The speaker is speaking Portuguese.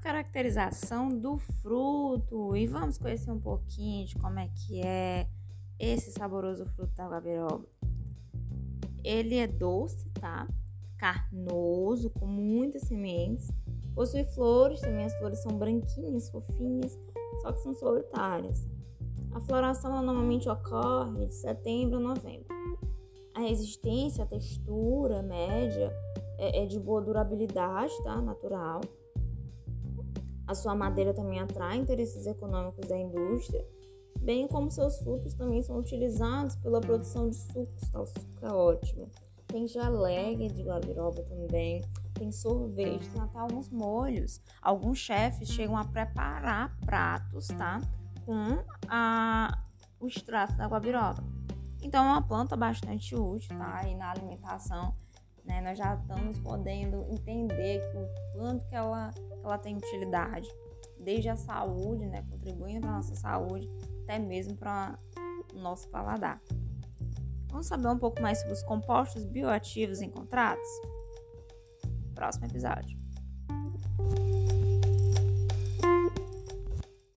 caracterização do fruto e vamos conhecer um pouquinho de como é que é esse saboroso fruto da guabiroba. Ele é doce, tá? Carnoso, com muitas sementes. Possui flores, também as flores são branquinhas, fofinhas, só que são solitárias. A floração normalmente ocorre de setembro a novembro. A resistência, a textura média é, é de boa durabilidade, tá? Natural. A sua madeira também atrai interesses econômicos da indústria, bem como seus frutos também são utilizados pela produção de sucos, tá? O suco é ótimo. Tem geleia de guabiroba também, tem sorvete, tem até alguns molhos. Alguns chefes chegam a preparar pratos, tá? Com a, o extrato da guabiroba. Então é uma planta bastante útil, tá? E na alimentação, né, nós já estamos podendo entender que o quanto que ela, que ela tem utilidade, desde a saúde, né, contribuindo para a nossa saúde, até mesmo para o nosso paladar. Vamos saber um pouco mais sobre os compostos bioativos encontrados? Próximo episódio.